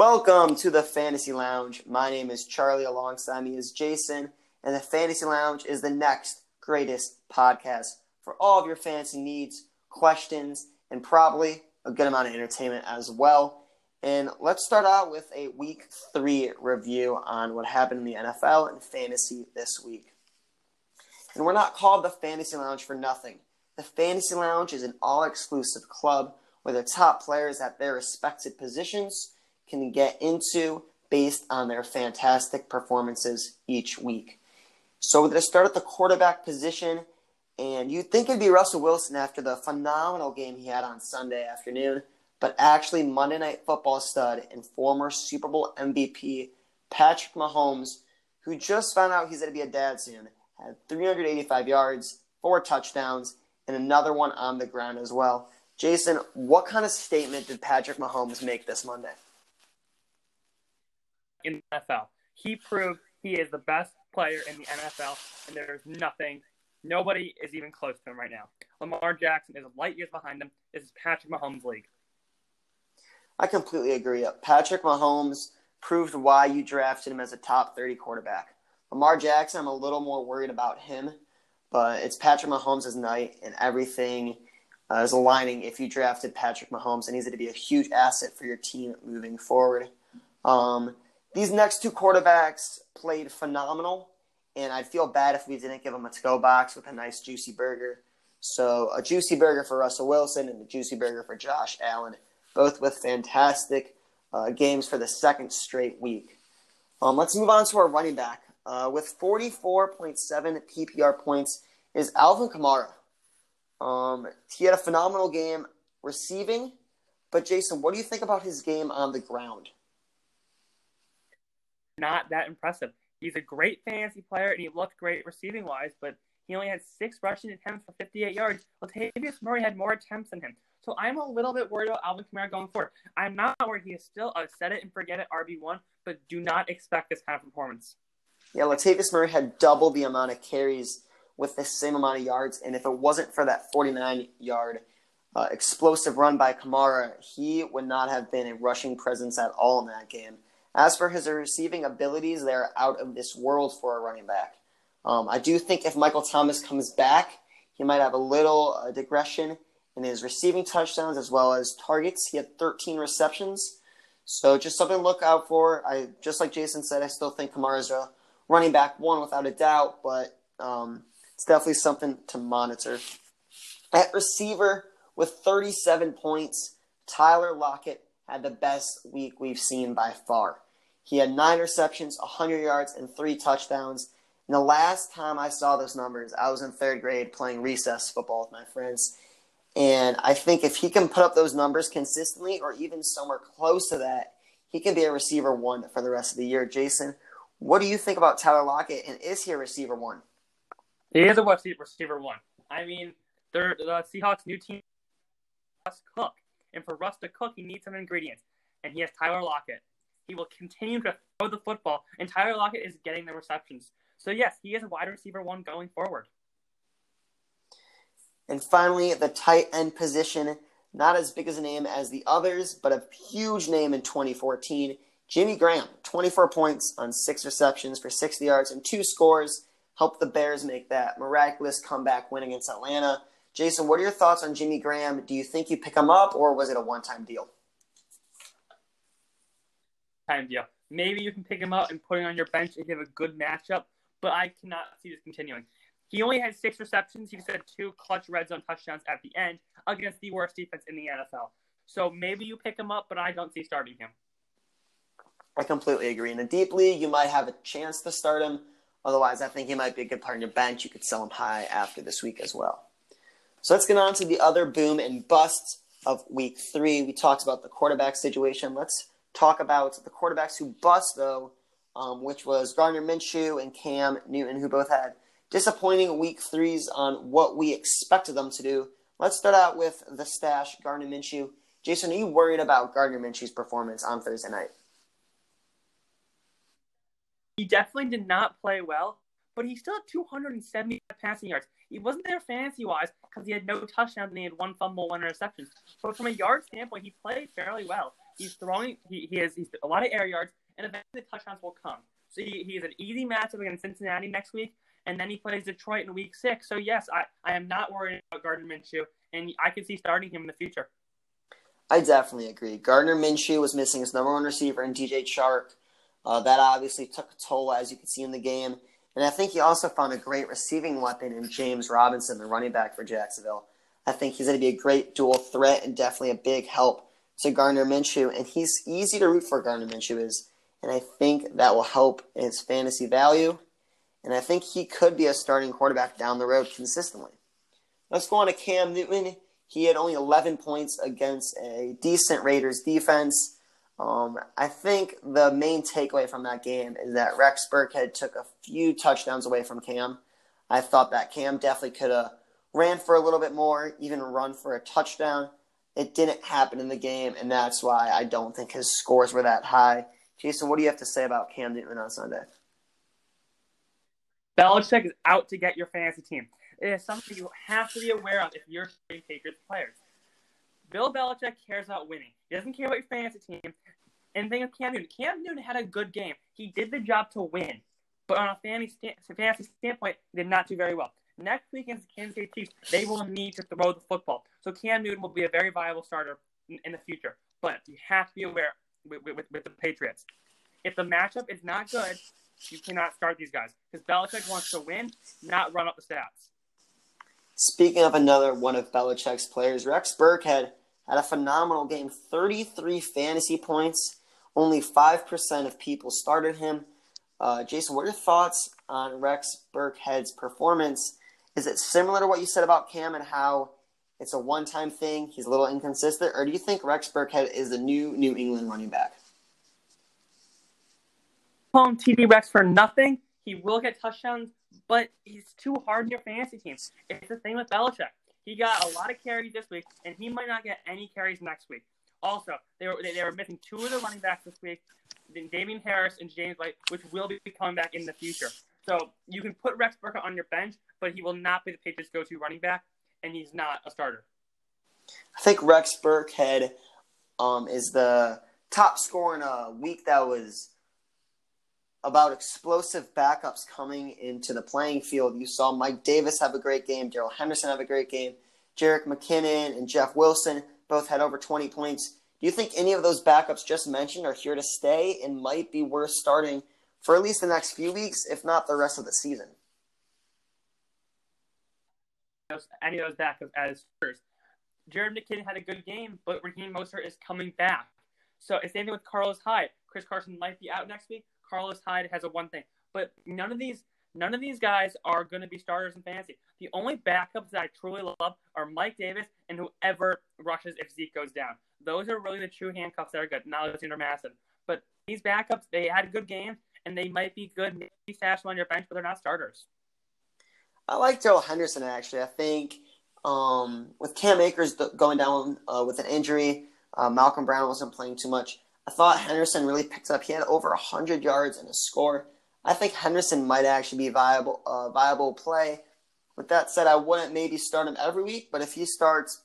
Welcome to the Fantasy Lounge. My name is Charlie. Alongside me is Jason, and the Fantasy Lounge is the next greatest podcast for all of your fantasy needs, questions, and probably a good amount of entertainment as well. And let's start out with a week three review on what happened in the NFL and fantasy this week. And we're not called the Fantasy Lounge for nothing. The Fantasy Lounge is an all exclusive club where the top players at their respected positions can get into based on their fantastic performances each week. So we're going to start at the quarterback position, and you'd think it'd be Russell Wilson after the phenomenal game he had on Sunday afternoon, but actually Monday Night Football stud and former Super Bowl MVP Patrick Mahomes, who just found out he's going to be a dad soon, had 385 yards, four touchdowns, and another one on the ground as well. Jason, what kind of statement did Patrick Mahomes make this Monday? In the NFL, he proved he is the best player in the NFL, and there's nothing, nobody is even close to him right now. Lamar Jackson is light years behind him. This is Patrick Mahomes' league. I completely agree. Patrick Mahomes proved why you drafted him as a top 30 quarterback. Lamar Jackson, I'm a little more worried about him, but it's Patrick Mahomes' night, and everything uh, is aligning if you drafted Patrick Mahomes, and he's going to be a huge asset for your team moving forward. Um, these next two quarterbacks played phenomenal, and I'd feel bad if we didn't give them a to-go box with a nice juicy burger. So a juicy burger for Russell Wilson and a juicy burger for Josh Allen, both with fantastic uh, games for the second straight week. Um, let's move on to our running back. Uh, with 44.7 PPR points is Alvin Kamara. Um, he had a phenomenal game receiving, but Jason, what do you think about his game on the ground? Not that impressive. He's a great fantasy player and he looked great receiving wise, but he only had six rushing attempts for 58 yards. Latavius Murray had more attempts than him. So I'm a little bit worried about Alvin Kamara going forward. I'm not worried. He is still a set it and forget it RB1, but do not expect this kind of performance. Yeah, Latavius Murray had double the amount of carries with the same amount of yards, and if it wasn't for that 49 yard uh, explosive run by Kamara, he would not have been a rushing presence at all in that game. As for his receiving abilities, they're out of this world for a running back. Um, I do think if Michael Thomas comes back, he might have a little uh, digression in his receiving touchdowns as well as targets. He had 13 receptions. So just something to look out for. I just like Jason said, I still think Kamara's a running back one without a doubt, but um, it's definitely something to monitor. At receiver with 37 points, Tyler Lockett had the best week we've seen by far. He had nine receptions, 100 yards, and three touchdowns. And the last time I saw those numbers, I was in third grade playing recess football with my friends. And I think if he can put up those numbers consistently or even somewhere close to that, he can be a receiver one for the rest of the year. Jason, what do you think about Tyler Lockett? And is he a receiver one? He is a receiver one. I mean, the Seahawks' new team, Cook. And for Russ to cook, he needs some ingredients. And he has Tyler Lockett. He will continue to throw the football, and Tyler Lockett is getting the receptions. So, yes, he is a wide receiver one going forward. And finally, the tight end position, not as big as a name as the others, but a huge name in 2014. Jimmy Graham, 24 points on six receptions for 60 yards and two scores, helped the Bears make that miraculous comeback win against Atlanta. Jason, what are your thoughts on Jimmy Graham? Do you think you pick him up, or was it a one-time deal? Time deal. Maybe you can pick him up and put him on your bench if you have a good matchup, but I cannot see this continuing. He only had six receptions. He just had two clutch red zone touchdowns at the end against the worst defense in the NFL. So maybe you pick him up, but I don't see starting him. I completely agree. In a deep league, you might have a chance to start him. Otherwise, I think he might be a good part in your bench. You could sell him high after this week as well. So let's get on to the other boom and busts of week three. We talked about the quarterback situation. Let's talk about the quarterbacks who bust, though, um, which was Gardner Minshew and Cam Newton, who both had disappointing week threes on what we expected them to do. Let's start out with the stash, Gardner Minshew. Jason, are you worried about Gardner Minshew's performance on Thursday night? He definitely did not play well, but he still had 270 passing yards. He wasn't there fantasy wise because he had no touchdowns and he had one fumble, one interception. But from a yard standpoint, he played fairly well. He's throwing, he, he has he's a lot of air yards, and eventually touchdowns will come. So he, he has an easy matchup against Cincinnati next week, and then he plays Detroit in week six. So, yes, I, I am not worried about Gardner Minshew, and I can see starting him in the future. I definitely agree. Gardner Minshew was missing his number one receiver in DJ Chark. Uh, that obviously took a toll, as you can see in the game. And I think he also found a great receiving weapon in James Robinson, the running back for Jacksonville. I think he's going to be a great dual threat and definitely a big help to Gardner Minshew. And he's easy to root for, Gardner Minshew is. And I think that will help his fantasy value. And I think he could be a starting quarterback down the road consistently. Let's go on to Cam Newton. He had only 11 points against a decent Raiders defense. Um, I think the main takeaway from that game is that Rex Burkhead took a few touchdowns away from Cam. I thought that Cam definitely could have ran for a little bit more, even run for a touchdown. It didn't happen in the game, and that's why I don't think his scores were that high. Jason, what do you have to say about Cam Newton on Sunday? Belichick is out to get your fantasy team. It is something you have to be aware of if you're Patriots players. Bill Belichick cares about winning. He doesn't care about your fantasy team. And the of Cam Newton, Cam Newton had a good game. He did the job to win, but on a fantasy, fantasy standpoint, he did not do very well. Next week against the Kansas City Chiefs, they will need to throw the football. So Cam Newton will be a very viable starter in, in the future. But you have to be aware with, with, with the Patriots. If the matchup is not good, you cannot start these guys because Belichick wants to win, not run up the stats. Speaking of another one of Belichick's players, Rex Burkhead had a phenomenal game 33 fantasy points. Only 5% of people started him. Uh, Jason, what are your thoughts on Rex Burkhead's performance? Is it similar to what you said about Cam and how it's a one time thing? He's a little inconsistent? Or do you think Rex Burkhead is the new New England running back? Home TD Rex for nothing. He will get touchdowns, but he's too hard in your fantasy team. It's the same with Belichick. He got a lot of carries this week, and he might not get any carries next week. Also, they were they, they were missing two of the running backs this week, Damien Harris and James White, which will be coming back in the future. So you can put Rex Burkhead on your bench, but he will not be the Patriots' go-to running back, and he's not a starter. I think Rex Burkhead um, is the top scorer in a week that was about explosive backups coming into the playing field. You saw Mike Davis have a great game, Darrell Henderson have a great game, Jerick McKinnon and Jeff Wilson both had over 20 points. Do you think any of those backups just mentioned are here to stay and might be worth starting for at least the next few weeks, if not the rest of the season? Any of those backups as first. Jerick McKinnon had a good game, but Raheem Mostert is coming back. So it's same thing with Carlos Hyde. Chris Carson might be out next week. Carlos Hyde has a one thing, but none of these none of these guys are going to be starters in fantasy. The only backups that I truly love are Mike Davis and whoever rushes if Zeke goes down. Those are really the true handcuffs that are good. Not Alexander Mattison, but these backups they had good games and they might be good. Maybe stash on your bench, but they're not starters. I like Darrell Henderson actually. I think um, with Cam Akers going down uh, with an injury, uh, Malcolm Brown wasn't playing too much. I thought Henderson really picked up. He had over 100 yards and a score. I think Henderson might actually be viable, uh, viable play. With that said, I wouldn't maybe start him every week, but if he starts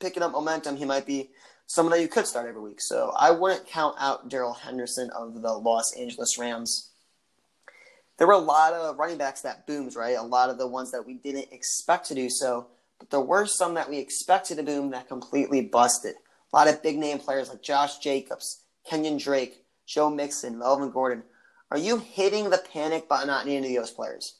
picking up momentum, he might be someone that you could start every week. So I wouldn't count out Darrell Henderson of the Los Angeles Rams. There were a lot of running backs that boomed, right? A lot of the ones that we didn't expect to do so, but there were some that we expected to boom that completely busted. A lot of big name players like Josh Jacobs, Kenyon Drake, Joe Mixon, Melvin Gordon. Are you hitting the panic button on any of those players?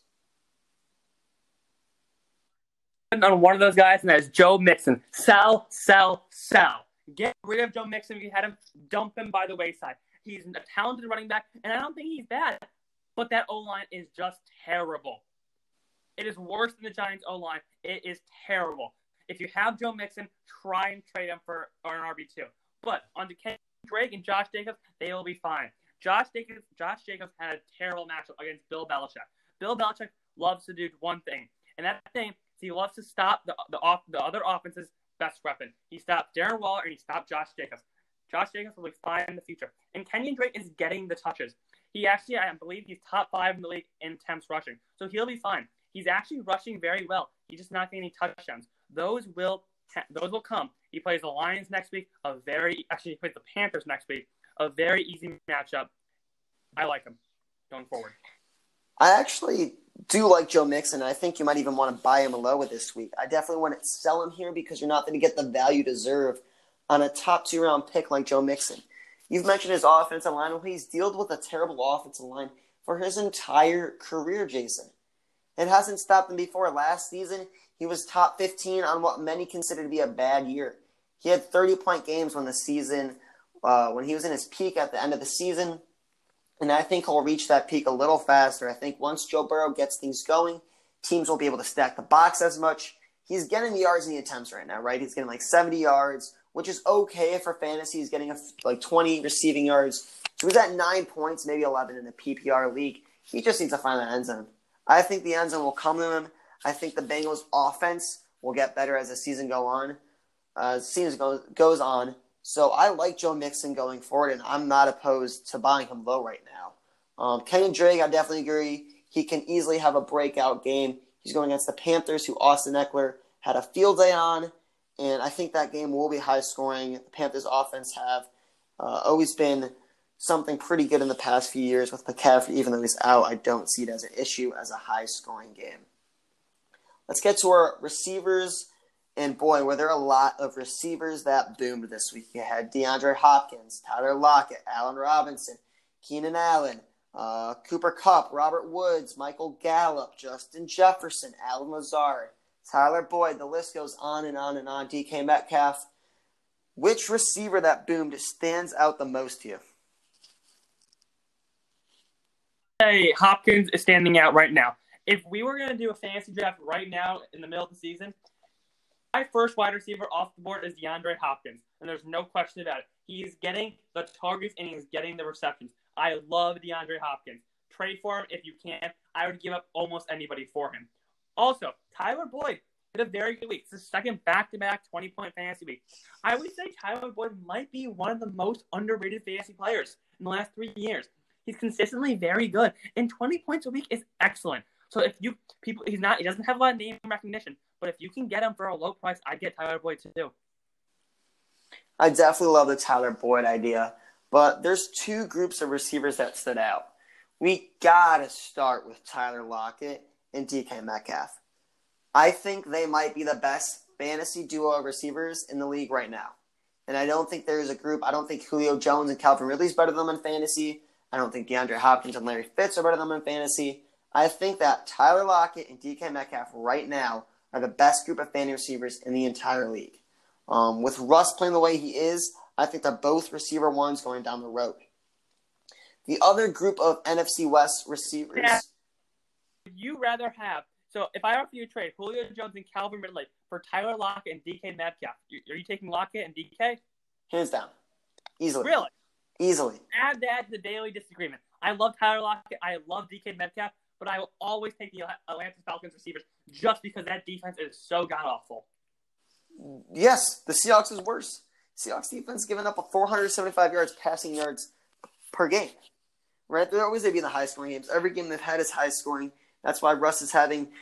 On one of those guys, and that's Joe Mixon. Sell, sell, sell. Get rid of Joe Mixon. If you had him, dump him by the wayside. He's a talented running back, and I don't think he's bad, but that O line is just terrible. It is worse than the Giants' O line. It is terrible. If you have Joe Mixon, try and trade him for an RB2. But on Drake and Josh Jacobs, they will be fine. Josh Jacobs, Josh Jacobs had a terrible matchup against Bill Belichick. Bill Belichick loves to do one thing, and that thing is he loves to stop the the off the other offense's best weapon. He stopped Darren Waller and he stopped Josh Jacobs. Josh Jacobs will be fine in the future. And Kenyon Drake is getting the touches. He actually, I believe, he's top five in the league in attempts rushing, so he'll be fine. He's actually rushing very well. He's just not getting any touchdowns. Those will those will come. He plays the Lions next week. A very actually he plays the Panthers next week. A very easy matchup. I like him going forward. I actually do like Joe Mixon. I think you might even want to buy him low with this week. I definitely want to sell him here because you're not going to get the value deserve on a top two round pick like Joe Mixon. You've mentioned his offensive line. Well, he's dealt with a terrible offensive line for his entire career, Jason. It hasn't stopped him before. Last season, he was top 15 on what many consider to be a bad year. He had 30 point games when the season, uh, when he was in his peak at the end of the season. And I think he'll reach that peak a little faster. I think once Joe Burrow gets things going, teams won't be able to stack the box as much. He's getting the yards and the attempts right now, right? He's getting like 70 yards, which is okay for fantasy. He's getting a, like 20 receiving yards. So he's at nine points, maybe 11 in the PPR league. He just needs to find the end zone. I think the end zone will come to him. I think the Bengals' offense will get better as the season go on. Uh, season goes goes on. So I like Joe Mixon going forward, and I'm not opposed to buying him low right now. Um, Kenyon Drake, I definitely agree. He can easily have a breakout game. He's going against the Panthers, who Austin Ekeler had a field day on, and I think that game will be high scoring. The Panthers' offense have uh, always been something pretty good in the past few years with McCaffrey. Even though he's out, I don't see it as an issue as a high scoring game. Let's get to our receivers. And boy, were there a lot of receivers that boomed this week. You had DeAndre Hopkins, Tyler Lockett, Allen Robinson, Keenan Allen, uh, Cooper Kupp, Robert Woods, Michael Gallup, Justin Jefferson, Allen Lazard, Tyler Boyd. The list goes on and on and on. DK Metcalf. Which receiver that boomed stands out the most to you? Hey, Hopkins is standing out right now. If we were going to do a fantasy draft right now in the middle of the season, my first wide receiver off the board is DeAndre Hopkins, and there's no question about it. He's getting the targets and he's getting the receptions. I love DeAndre Hopkins. Trade for him if you can. I would give up almost anybody for him. Also, Tyler Boyd had a very good week. It's the second back-to-back 20-point fantasy week. I would say Tyler Boyd might be one of the most underrated fantasy players in the last three years. He's consistently very good, and 20 points a week is excellent. So if you people, he's not, he doesn't have a lot of name recognition, but if you can get him for a low price, I'd get Tyler Boyd too. I definitely love the Tyler Boyd idea, but there's two groups of receivers that stood out. We gotta start with Tyler Lockett and DK Metcalf. I think they might be the best fantasy duo of receivers in the league right now. And I don't think there's a group. I don't think Julio Jones and Calvin Ridley's better than them in fantasy. I don't think DeAndre Hopkins and Larry Fitz are better than them in fantasy. I think that Tyler Lockett and DK Metcalf right now are the best group of fantasy receivers in the entire league. Um, with Russ playing the way he is, I think they're both receiver ones going down the road. The other group of NFC West receivers. Yeah. Would you rather have? So if I offer you a trade, Julio Jones and Calvin Ridley for Tyler Lockett and DK Metcalf, are you taking Lockett and DK? Hands down, easily. Really? Easily. Add that to the daily disagreement. I love Tyler Lockett. I love DK Metcalf but I will always take the Atlanta Falcons receivers just because that defense is so god awful. Yes, the Seahawks is worse. Seahawks defense giving up a 475 yards passing yards per game. Right? They're always going to be in the high scoring games. Every game they've had is high scoring. That's why Russ is having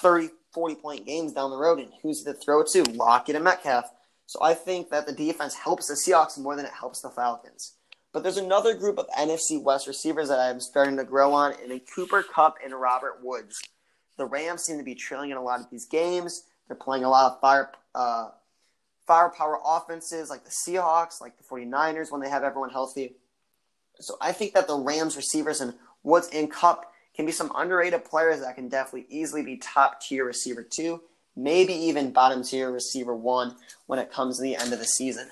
30, 40 point games down the road. And who's to throw it to? Lockett and Metcalf. So I think that the defense helps the Seahawks more than it helps the Falcons. But there's another group of NFC West receivers that I'm starting to grow on, and a Cooper Kupp and Robert Woods. The Rams seem to be trailing in a lot of these games. They're playing a lot of fire, uh, firepower offenses like the Seahawks, like the 49ers when they have everyone healthy. So I think that the Rams receivers and Woods and Kupp can be some underrated players that can definitely easily be top tier receiver two, maybe even bottom tier receiver one when it comes to the end of the season.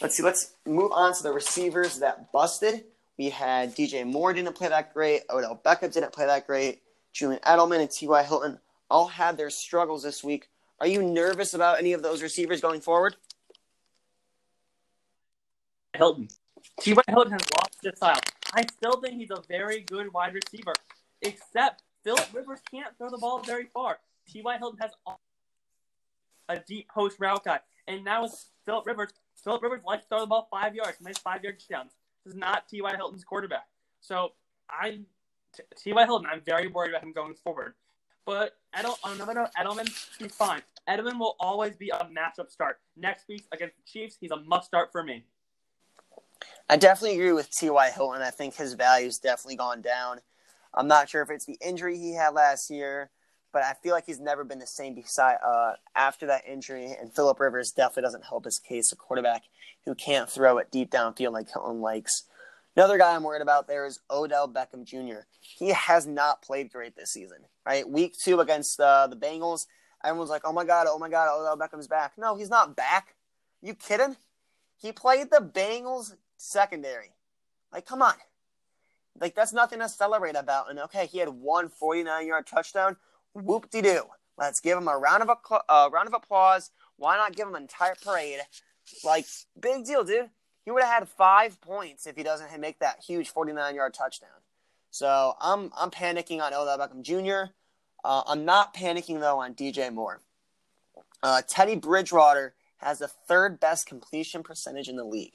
Let's see. Let's move on to the receivers that busted. We had DJ Moore didn't play that great. Odell Beckham didn't play that great. Julian Edelman and T.Y. Hilton all had their struggles this week. Are you nervous about any of those receivers going forward? Hilton. T.Y. Hilton has lost his style. I still think he's a very good wide receiver, except Philip Rivers can't throw the ball very far. T.Y. Hilton has a deep post route guy. And now with Philip Rivers, Philip Rivers likes to throw the ball five yards, makes five yard touchdowns. This is not T.Y. Hilton's quarterback. So I, T.Y. Hilton, I'm very worried about him going forward. But Edel, on another note, Edelman, he's fine. Edelman will always be a matchup start. Next week against the Chiefs, he's a must start for me. I definitely agree with T.Y. Hilton. I think his value's definitely gone down. I'm not sure if it's the injury he had last year, but I feel like he's never been the same beside uh, after that injury. And Philip Rivers definitely doesn't help his case. A quarterback who can't throw it deep downfield like Hilton likes. Another guy I'm worried about there is Odell Beckham Jr. He has not played great this season. Right, week two against uh, the Bengals, everyone's like, "Oh my god, oh my god, Odell Beckham's back." No, he's not back. You kidding? He played the Bengals secondary. Like, come on. Like, that's nothing to celebrate about. And okay, he had one 49 yard touchdown. Whoop de doo. Let's give him a round of a uh, round of applause. Why not give him an entire parade? Like, big deal, dude. He would have had five points if he doesn't make that huge 49 yard touchdown. So I'm I'm panicking on Odell Beckham Jr. Uh, I'm not panicking though on DJ Moore. Uh, Teddy Bridgewater has the third best completion percentage in the league.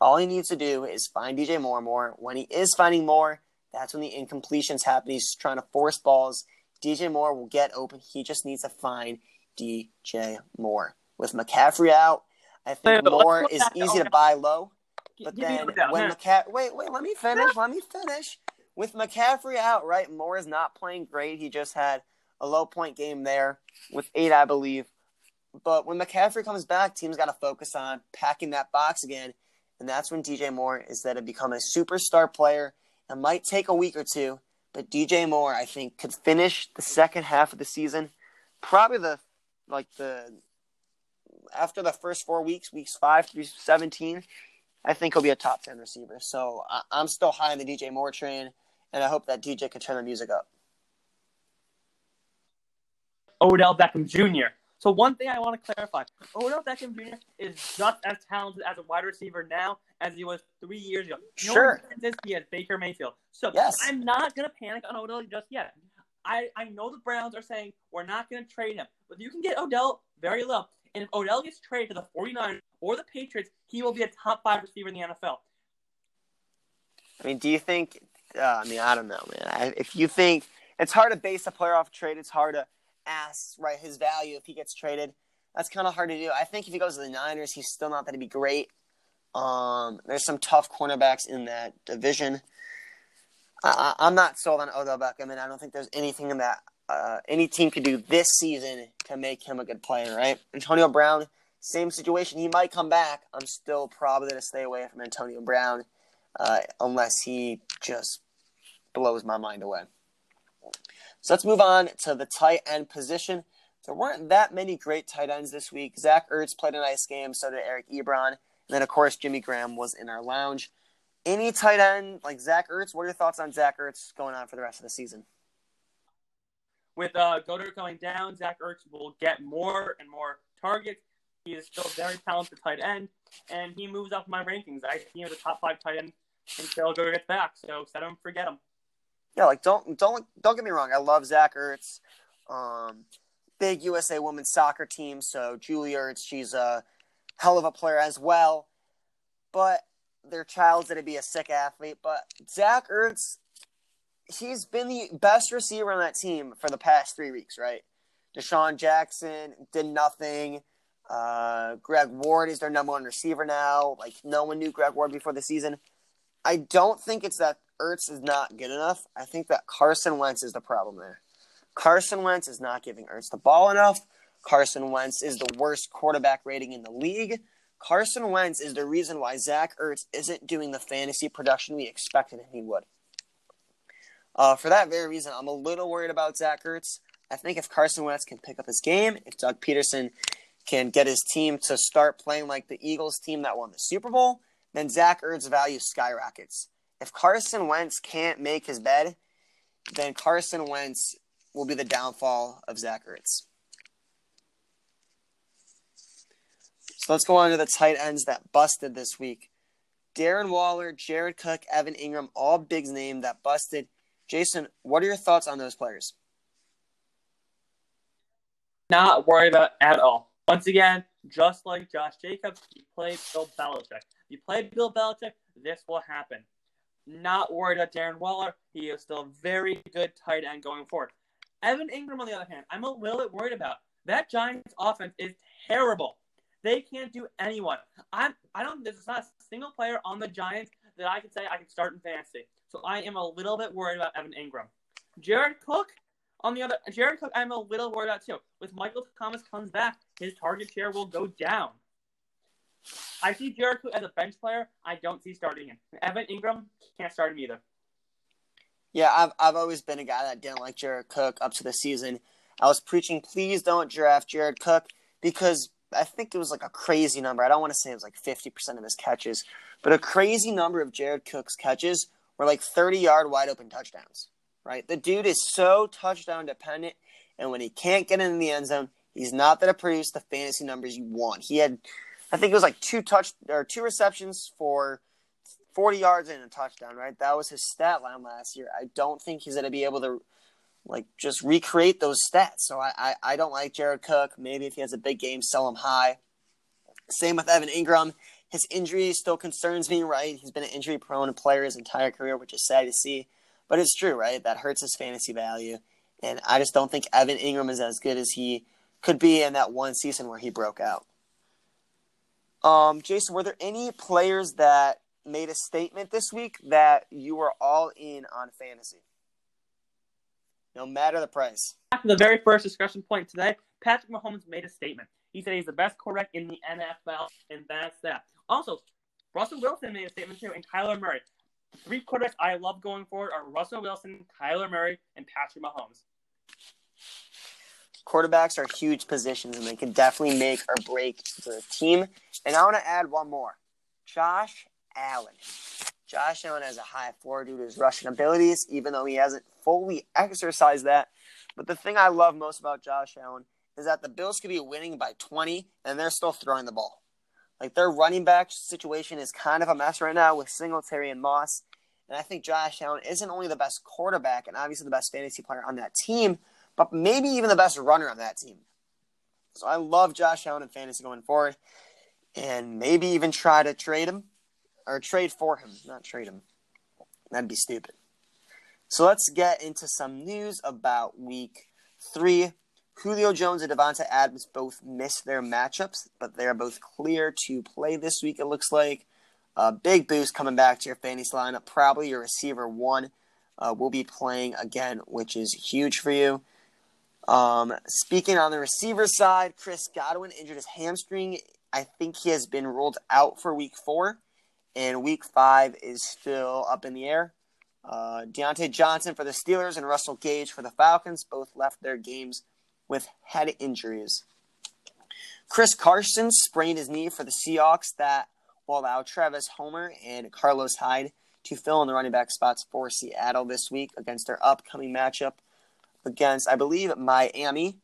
All he needs to do is find DJ Moore more. When he is finding more, that's when the incompletions happen. He's trying to force balls. DJ Moore will get open. He just needs to find DJ Moore. With McCaffrey out, I think wait, Moore is easy to buy low. But Give then when McCaffrey, wait, wait, let me finish. let me finish. With McCaffrey out, right? Moore is not playing great. He just had a low point game there with eight, I believe. But when McCaffrey comes back, teams got to focus on packing that box again and that's when DJ Moore is that to become a superstar player. It might take a week or two, but DJ Moore, I think, could finish the second half of the season, probably the like the after the first four weeks, weeks five through seventeen. I think he'll be a top ten receiver. So I, I'm still high on the DJ Moore train, and I hope that DJ can turn the music up. Odell Beckham Jr. So one thing I want to clarify: Odell Beckham Jr. is just as talented as a wide receiver now as he was three years ago. No sure. This he has Baker Mayfield. So yes. I'm not gonna panic on Odell just yet. I, I know the Browns are saying we're not gonna trade him, but you can get Odell very low. And if Odell gets traded to the 49ers or the Patriots, he will be a top five receiver in the NFL. I mean, do you think? Uh, I mean, I don't know, man. I, if you think it's hard to base a player off trade, it's hard to asks right his value if he gets traded. That's kind of hard to do. I think if he goes to the Niners, he's still not going to be great. Um, there's some tough cornerbacks in that division. I, am not sold on Odell Beckham, and I don't think there's anything in that uh, any team could do this season to make him a good player. Right? Antonio Brown, same situation. He might come back. I'm still probably going to stay away from Antonio Brown uh, unless he just blows my mind away. So let's move on to the tight end position. There weren't that many great tight ends this week. Zach Ertz played a nice game, so did Eric Ebron. And then, of course, Jimmy Graham was in our lounge. Any tight end like Zach Ertz? What are your thoughts on Zach Ertz going on for the rest of the season? With uh, Goedert going down, Zach Ertz will get more and more targets. He is still very talented tight end, and he moves up my rankings. I think he's a top five tight end until Goedert gets back. So set him, forget him yeah, like don't don't don't get me wrong. I love Zach Ertz. Um, big USA women's soccer team. So Julie Ertz, she's a hell of a player as well. But their child's gonna be a sick athlete. But Zach Ertz, he's been the best receiver on that team for the past three weeks, right? DeSean Jackson did nothing. Uh, Greg Ward is their number one receiver now. Like no one knew Greg Ward before the season. I don't think it's that Ertz is not good enough. I think that Carson Wentz is the problem there. Carson Wentz is not giving Ertz the ball enough. Carson Wentz is the worst quarterback rating in the league. Carson Wentz is the reason why Zach Ertz isn't doing the fantasy production we expected he would. Uh, for that very reason, I'm a little worried about Zach Ertz. I think if Carson Wentz can pick up his game, if Doug Pederson can get his team to start playing like the Eagles team that won the Super Bowl, then Zach Ertz's value skyrockets if Carson Wentz can't make his bed, then Carson Wentz will be the downfall of Zach Ertz. So let's go on to the tight ends that busted this week. Darren Waller, Jared Cook, Evan Engram, all big name that busted. Jason, what are your thoughts on those players? Not worried about at all. Once again, just like Josh Jacobs, you played Bill Belichick. you play Bill Belichick, this will happen. Not worried about Darren Waller. He is still a very good tight end going forward. Evan Engram, on the other hand, I'm a little bit worried about. That Giants offense is terrible. They can't do anyone. I'm I don't there's not a single player on the Giants that I can say I can start in fantasy. So I am a little bit worried about Evan Engram. Jared Cook, on the other Jared Cook, I'm a little worried about too. With Michael Thomas comes back, his target share will go down. I see Jared Cook as a bench player. I don't see starting him. Evan Engram can't start him either. Yeah, I've I've always been a guy that didn't like Jared Cook up to the season. I was preaching, please don't draft Jared Cook because I think it was like a crazy number. I don't want to say it was like 50% of his catches, but a crazy number of Jared Cook's catches were like 30 yard wide open touchdowns, right? The dude is so touchdown dependent, and when he can't get in the end zone, he's not going to produce the fantasy numbers you want. He had, I think it was like two touch or two receptions for 40 yards and a touchdown, right? That was his stat line last year. I don't think he's going to be able to like just recreate those stats. So I, I, I don't like Jared Cook. Maybe if he has a big game, sell him high. Same with Evan Engram. His injury still concerns me, right? He's been an injury prone player his entire career, which is sad to see. But it's true, right? That hurts his fantasy value. And I just don't think Evan Engram is as good as he could be in that one season where he broke out. Um, Jason, were there any players that made a statement this week that you were all in on fantasy? No matter the price. After the very first discussion point today, Patrick Mahomes made a statement. He said he's the best quarterback in the NFL, and that's that. Also, Russell Wilson made a statement too, and Kyler Murray. Three quarterbacks I love going forward are Russell Wilson, Kyler Murray, and Patrick Mahomes. Quarterbacks are huge positions, and they can definitely make or break the team. And I want to add one more Josh Allen. Josh Allen has a high floor due to his rushing abilities, even though he hasn't fully exercised that. But the thing I love most about Josh Allen is that the Bills could be winning by 20 and they're still throwing the ball. Like their running back situation is kind of a mess right now with Singletary and Moss. And I think Josh Allen isn't only the best quarterback and obviously the best fantasy player on that team, but maybe even the best runner on that team. So I love Josh Allen in fantasy going forward and maybe even try to trade him or trade for him, not trade him. That'd be stupid. So let's get into some news about week three. Julio Jones and Davante Adams both missed their matchups, but they are both clear to play this week, it looks like. A big boost coming back to your fantasy lineup. Probably your receiver one uh, will be playing again, which is huge for you. Um, speaking on the receiver side, Chris Godwin injured his hamstring. I think he has been ruled out for week four, and week five is still up in the air. Uh, Diontae Johnson for the Steelers and Russell Gage for the Falcons both left their games with head injuries. Chris Carson sprained his knee for the Seahawks that will allow Travis Homer and Carlos Hyde to fill in the running back spots for Seattle this week against their upcoming matchup against, I believe, Miami.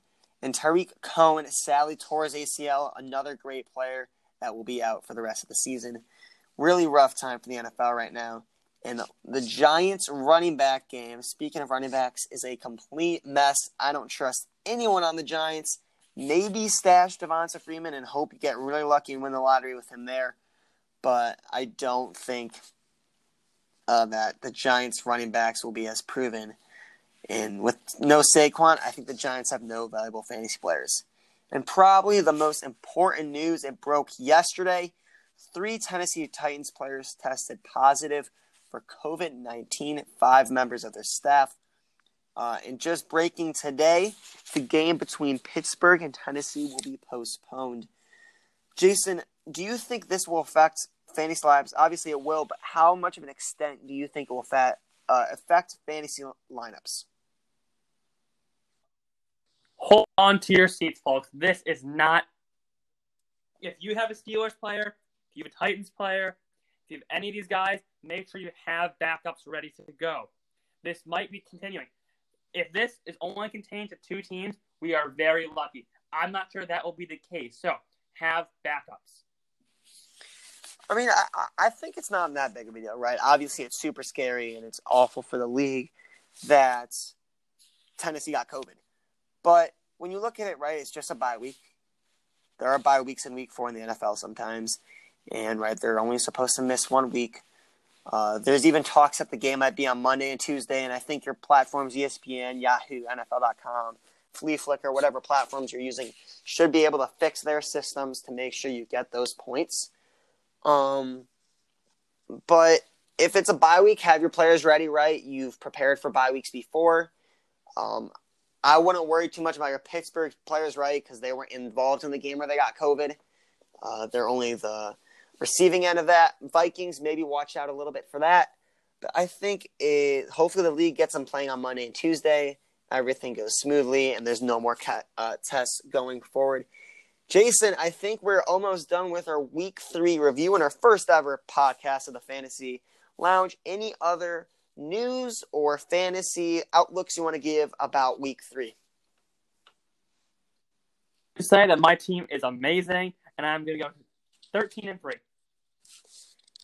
And Tarik Cohen sadly tore his ACL, another great player that will be out for the rest of the season. Really rough time for the NFL right now. And the Giants running back game, speaking of running backs, is a complete mess. I don't trust anyone on the Giants. Maybe stash Devonta Freeman and hope you get really lucky and win the lottery with him there. But I don't think uh, that the Giants running backs will be as proven. And with no Saquon, I think the Giants have no valuable fantasy players. And probably the most important news it broke yesterday three Tennessee Titans players tested positive for COVID 19, five members of their staff. Uh, and just breaking today, the game between Pittsburgh and Tennessee will be postponed. Jason, do you think this will affect fantasy lives? Obviously, it will, but how much of an extent do you think it will uh, affect fantasy lineups? Hold on to your seats, folks. This is not. If you have a Steelers player, if you have a Titans player, if you have any of these guys, make sure you have backups ready to go. This might be continuing. If this is only contained to two teams, we are very lucky. I'm not sure that will be the case. So have backups. I mean, I, I think it's not that big of a deal, right? Obviously, it's super scary and it's awful for the league that Tennessee got COVID. But when you look at it, right, it's just a bye week. There are bye weeks in week four in the NFL sometimes. and right they're only supposed to miss one week. Uh, there's even talks that the game might be on Monday and Tuesday, and I think your platforms, ESPN, Yahoo, NFL.com, Fleaflicker, whatever platforms you're using, should be able to fix their systems to make sure you get those points. Um, but if it's a bye week, have your players ready, right? You've prepared for bye weeks before. Um, I wouldn't worry too much about your Pittsburgh players, right? Because they weren't involved in the game where they got COVID. Uh, they're only the receiving end of that. Vikings, maybe watch out a little bit for that. But I think it, hopefully the league gets them playing on Monday and Tuesday. Everything goes smoothly, and there's no more uh, tests going forward. Jason, I think we're almost done with our week three review and our first ever podcast of the Fantasy Lounge. Any other news or fantasy outlooks you want to give about week three? Say that my team is amazing, and I'm going to go 13 and 3.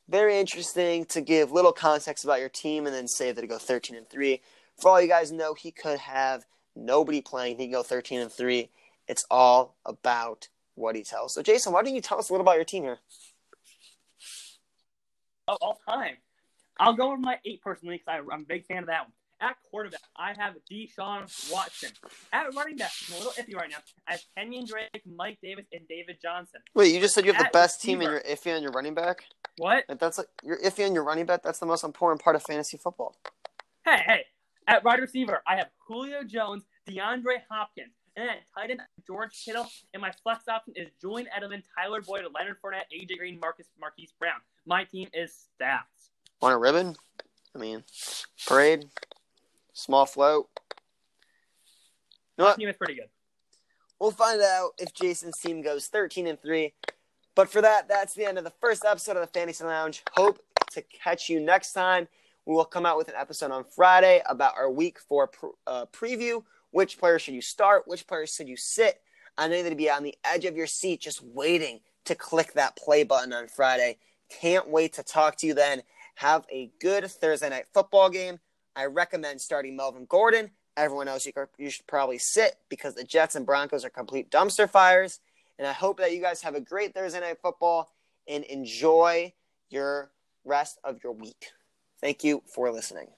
Very interesting to give little context about your team and then say that it go 13 and 3. For all you guys know, he could have nobody playing. He can go 13 and 3. It's all about what he tells. So, Jason, why don't you tell us a little about your team here? Oh, all time. I'll go with my eight personally because I'm a big fan of that one. At quarterback, I have Deshaun Watson. At running back, I'm a little iffy right now. I have Kenyon Drake, Mike Davis, and David Johnson. Wait, you just said you have At the best receiver. team and you're iffy on your running back? What? Like that's like you're iffy on your running back. That's the most important part of fantasy football. Hey, hey. At wide receiver, I have Julio Jones, DeAndre Hopkins, and at tight end, George Kittle. And my flex option is Julian Edelman, Tyler Boyd, Leonard Fournette, AJ Green, Marcus Marquise Brown. My team is stacked. Want a ribbon? I mean, parade, small float. You know what? team is pretty good. We'll find out if Jason's team goes 13 and 3. But for that, that's the end of the first episode of the Fantasy Lounge. Hope to catch you next time. We will come out with an episode on Friday about our week four pr- uh, preview. Which players should you start? Which players should you sit? I know to be on the edge of your seat, just waiting to click that play button on Friday. Can't wait to talk to you then. Have a good Thursday night football game. I recommend starting Melvin Gordon. Everyone else you, you should probably sit because the Jets and Broncos are complete dumpster fires. And I hope that you guys have a great Thursday night football and enjoy your rest of your week. Thank you for listening.